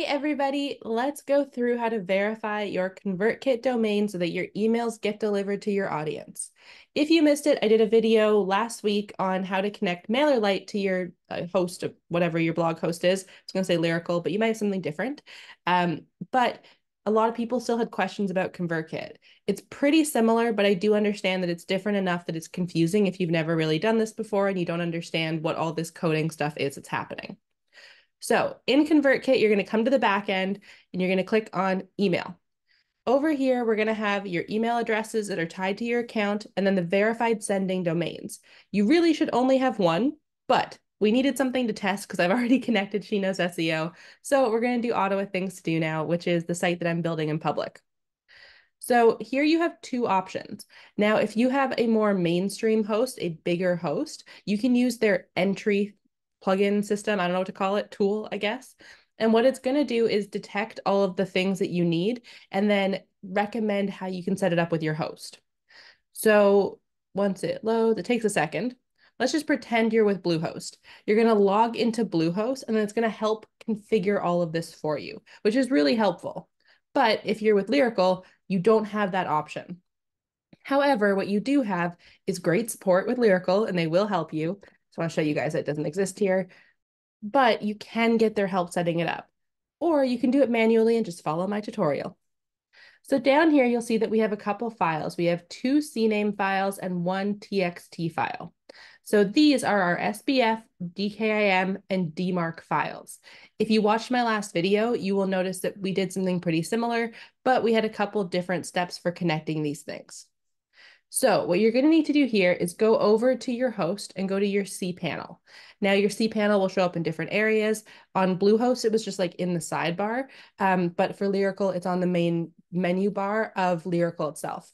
Hey everybody, let's go through how to verify your ConvertKit domain so that your emails get delivered to your audience. If you missed it, I did a video last week on how to connect MailerLite to your uh, host, whatever your blog host is. I was going to say Lyrical, but you might have something different. Um, but a lot of people still had questions about ConvertKit. It's pretty similar, but I do understand that it's different enough that it's confusing if you've never really done this before and you don't understand what all this coding stuff is that's happening. So in ConvertKit, you're going to come to the back end and you're going to click on email. Over here, we're going to have your email addresses that are tied to your account and then the verified sending domains. You really should only have one, but we needed something to test because I've already connected She Knows SEO. So we're going to do Ottawa Things to Do now, which is the site that I'm building in public. So here you have two options. Now, if you have a more mainstream host, a bigger host, you can use their entry plugin system. I don't know what to call it, tool, I guess. And what it's going to do is detect all of the things that you need and then recommend how you can set it up with your host. So once it loads, it takes a second. Let's just pretend you're with Bluehost. You're going to log into Bluehost and then it's going to help configure all of this for you, which is really helpful. But if you're with Lyrical, you don't have that option. However, what you do have is great support with Lyrical and they will help you. So I want to show you guys it doesn't exist here, but you can get their help setting it up. Or you can do it manually and just follow my tutorial. So down here, you'll see that we have a couple files. We have two CNAME files and one TXT file. So these are our SPF, DKIM, and DMARC files. If you watched my last video, you will notice that we did something pretty similar, but we had a couple different steps for connecting these things. So what you're going to need to do here is go over to your host and go to your cPanel. Now your cPanel will show up in different areas. On Bluehost, it was just like in the sidebar, um, but for Lyrical, it's on the main menu bar of Lyrical itself.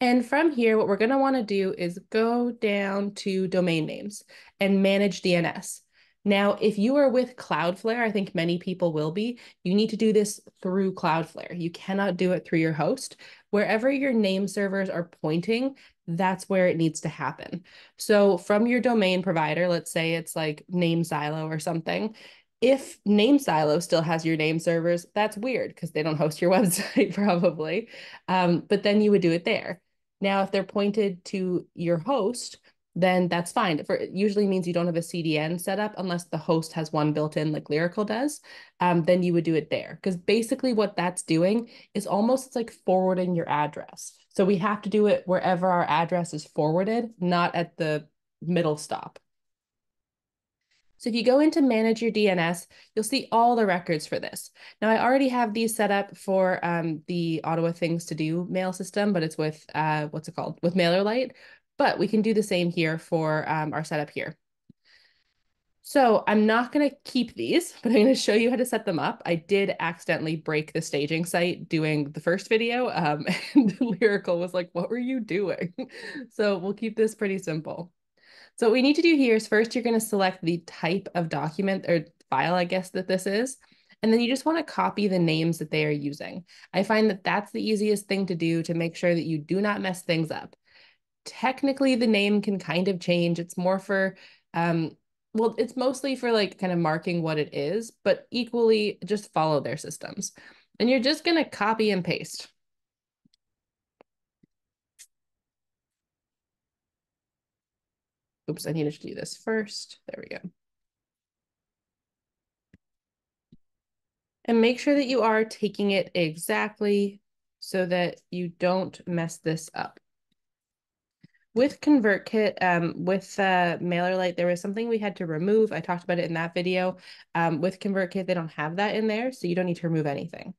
And from here, what we're going to want to do is go down to domain names and manage DNS. Now, if you are with Cloudflare, I think many people will be, you need to do this through Cloudflare. You cannot do it through your host. Wherever your name servers are pointing, that's where it needs to happen. So from your domain provider, let's say it's like Name Silo or something, if Name Silo still has your name servers, that's weird because they don't host your website probably. Um, but then you would do it there. Now, if they're pointed to your host, then that's fine. For it usually means you don't have a CDN set up unless the host has one built in like Lyrical does. Um, then you would do it there because basically what that's doing is almost like forwarding your address. So we have to do it wherever our address is forwarded, not at the middle stop. So if you go into manage your DNS, you'll see all the records for this. Now I already have these set up for um, the Ottawa Things to Do mail system, but it's with, uh, what's it called? With MailerLite. But we can do the same here for um, our setup here. So I'm not going to keep these, but I'm going to show you how to set them up. I did accidentally break the staging site doing the first video, um, and Lyrical was like, what were you doing? so we'll keep this pretty simple. So what we need to do here is first you're going to select the type of document or file, I guess, that this is. And then you just want to copy the names that they are using. I find that that's the easiest thing to do to make sure that you do not mess things up technically the name can kind of change. It's more for um well, it's mostly for like kind of marking what it is, but equally just follow their systems. And you're just going to copy and paste. Oops, I needed to do this first. There we go. And make sure that you are taking it exactly so that you don't mess this up with ConvertKit, um, with uh, MailerLite, there was something we had to remove. I talked about it in that video. Um, with ConvertKit, they don't have that in there, so you don't need to remove anything.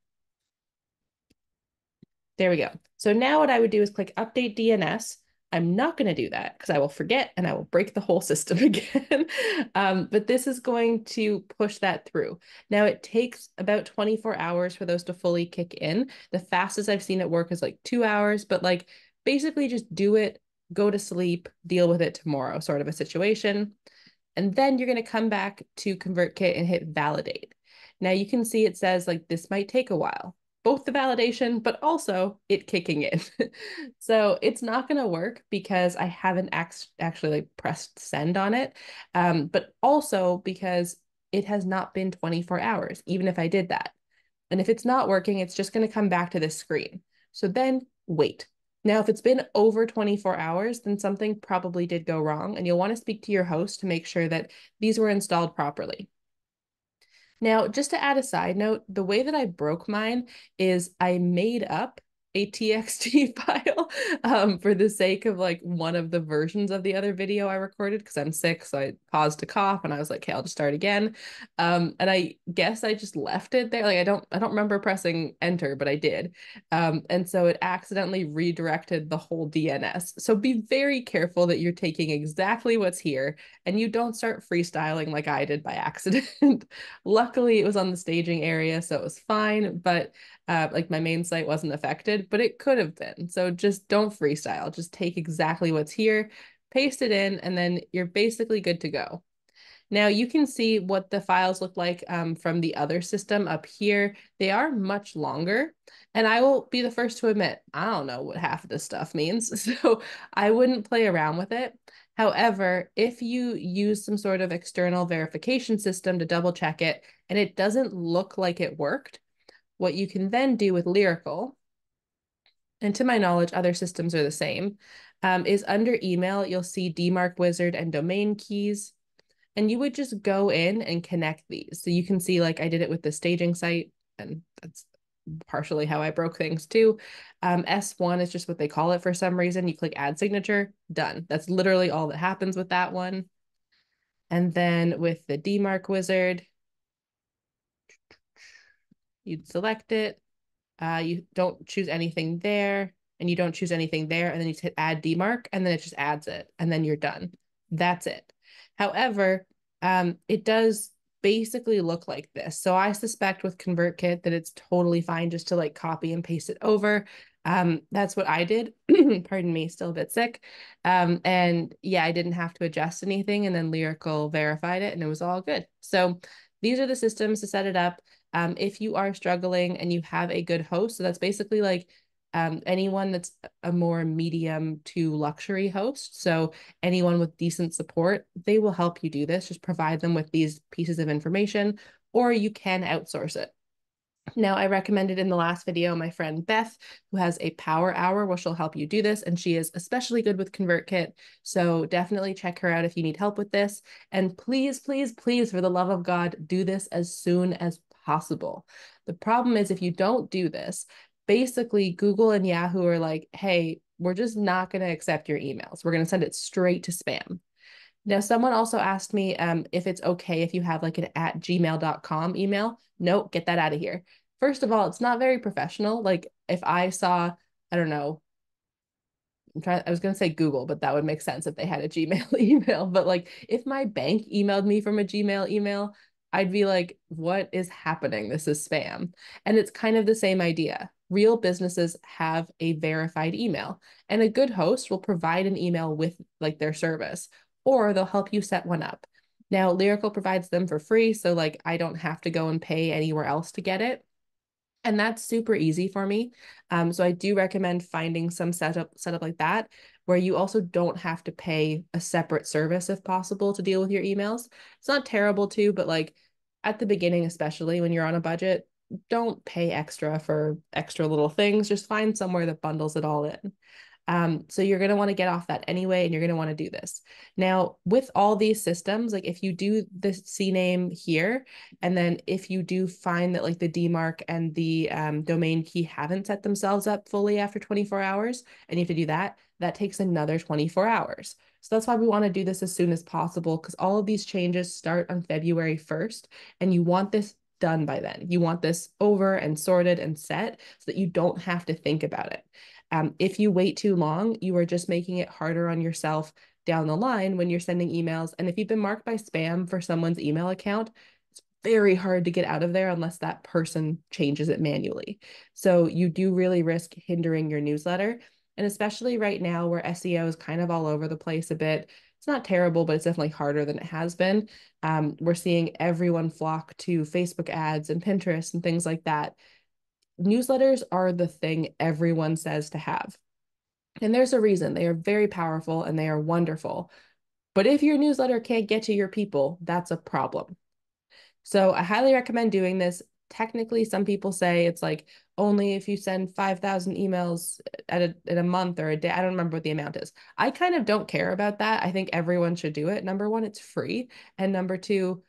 There we go. So now what I would do is click Update DNS. I'm not going to do that because I will forget and I will break the whole system again. um, but this is going to push that through. Now it takes about 24 hours for those to fully kick in. The fastest I've seen it work is like two hours, but like basically just do it go to sleep, deal with it tomorrow sort of a situation. And then you're going to come back to ConvertKit and hit validate. Now you can see it says like this might take a while, both the validation, but also it kicking in. so it's not going to work because I haven't actually like pressed send on it. Um, but also because it has not been 24 hours, even if I did that. And if it's not working, it's just going to come back to this screen. So then wait. Now, if it's been over 24 hours, then something probably did go wrong, and you'll want to speak to your host to make sure that these were installed properly. Now, just to add a side note, the way that I broke mine is I made up a txt file um, for the sake of like one of the versions of the other video I recorded because I'm sick. So I paused to cough and I was like, okay, I'll just start again. Um, and I guess I just left it there. Like I don't I don't remember pressing enter, but I did. Um, and so it accidentally redirected the whole DNS. So be very careful that you're taking exactly what's here and you don't start freestyling like I did by accident. Luckily, it was on the staging area, so it was fine. But uh, like my main site wasn't affected, but it could have been. So just don't freestyle. Just take exactly what's here, paste it in, and then you're basically good to go. Now you can see what the files look like um, from the other system up here. They are much longer. And I will be the first to admit, I don't know what half of this stuff means. So I wouldn't play around with it. However, if you use some sort of external verification system to double check it and it doesn't look like it worked, what you can then do with Lyrical, and to my knowledge, other systems are the same, um, is under email, you'll see DMARC Wizard and domain keys. And you would just go in and connect these. So you can see, like, I did it with the staging site, and that's partially how I broke things too. Um, S1 is just what they call it for some reason. You click add signature, done. That's literally all that happens with that one. And then with the DMARC wizard, you'd select it. Uh, you don't choose anything there and you don't choose anything there. And then you hit add DMARC and then it just adds it and then you're done. That's it. However, um, it does basically look like this. So I suspect with ConvertKit that it's totally fine just to like copy and paste it over. Um, that's what I did. Pardon me, still a bit sick. Um, and yeah, I didn't have to adjust anything. And then Lyrical verified it and it was all good. So these are the systems to set it up. Um, if you are struggling and you have a good host, so that's basically like um, anyone that's a more medium to luxury host. So anyone with decent support, they will help you do this. Just provide them with these pieces of information, or you can outsource it. Now, I recommended in the last video my friend Beth, who has a power hour where she'll help you do this, and she is especially good with ConvertKit. So definitely check her out if you need help with this. And please, please, please, for the love of God, do this as soon as possible. The problem is if you don't do this, basically Google and Yahoo are like, hey, we're just not going to accept your emails. We're going to send it straight to spam. Now, someone also asked me um, if it's okay if you have like an at gmail.com email. No, get that out of here. First of all, it's not very professional. Like if I saw, I don't know, I'm trying, I was going to say Google, but that would make sense if they had a Gmail email. But like if my bank emailed me from a Gmail email, I'd be like, what is happening? This is spam. And it's kind of the same idea. Real businesses have a verified email, and a good host will provide an email with like their service, or they'll help you set one up. Now, Lyrical provides them for free, so like I don't have to go and pay anywhere else to get it. And that's super easy for me. Um, so I do recommend finding some setup setup like that where you also don't have to pay a separate service if possible to deal with your emails. It's not terrible too, but like at the beginning, especially when you're on a budget, don't pay extra for extra little things. Just find somewhere that bundles it all in. Um, so you're going to want to get off that anyway, and you're going to want to do this. Now, with all these systems, like if you do the CNAME here, and then if you do find that like the DMARC and the um, domain key haven't set themselves up fully after 24 hours, and you have to do that, that takes another 24 hours. So that's why we want to do this as soon as possible because all of these changes start on February 1st, and you want this done by then. You want this over and sorted and set so that you don't have to think about it. Um, if you wait too long, you are just making it harder on yourself down the line when you're sending emails. And if you've been marked by spam for someone's email account, it's very hard to get out of there unless that person changes it manually. So you do really risk hindering your newsletter. And especially right now where SEO is kind of all over the place a bit, it's not terrible, but it's definitely harder than it has been. Um, we're seeing everyone flock to Facebook ads and Pinterest and things like that newsletters are the thing everyone says to have. And there's a reason they are very powerful and they are wonderful. But if your newsletter can't get to your people, that's a problem. So I highly recommend doing this. Technically, some people say it's like only if you send 5,000 emails at a, at a month or a day. I don't remember what the amount is. I kind of don't care about that. I think everyone should do it. Number one, it's free. And number two,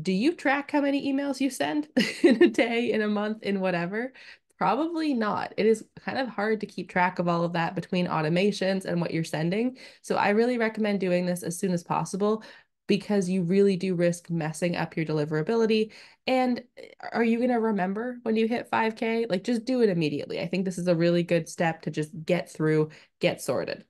do you track how many emails you send in a day, in a month, in whatever? Probably not. It is kind of hard to keep track of all of that between automations and what you're sending. So I really recommend doing this as soon as possible because you really do risk messing up your deliverability. And eh, are you going to remember when you hit 5K? Like, just do it immediately. I think this is a really good step to just get through, get sorted.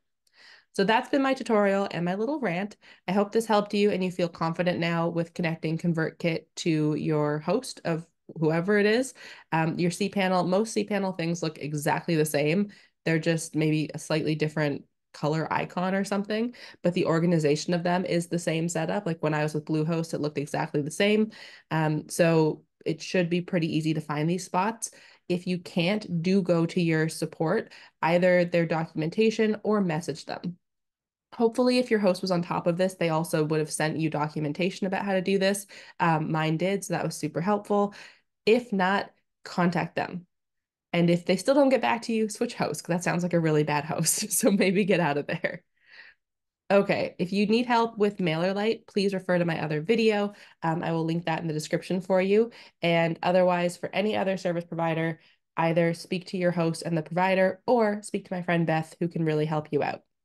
So that's been my tutorial and my little rant. I hope this helped you and you feel confident now with connecting ConvertKit to your host of whoever it is. Um, your cPanel, most cPanel things look exactly the same. They're just maybe a slightly different color icon or something, but the organization of them is the same setup. Like when I was with Bluehost, it looked exactly the same. Um, so it should be pretty easy to find these spots. If you can't, do go to your support, either their documentation or message them. Hopefully, if your host was on top of this, they also would have sent you documentation about how to do this. Um, mine did, so that was super helpful. If not, contact them. And if they still don't get back to you, switch hosts, because that sounds like a really bad host. So maybe get out of there. Okay, if you need help with MailerLite, please refer to my other video. Um, I will link that in the description for you. And otherwise, for any other service provider, either speak to your host and the provider or speak to my friend Beth, who can really help you out.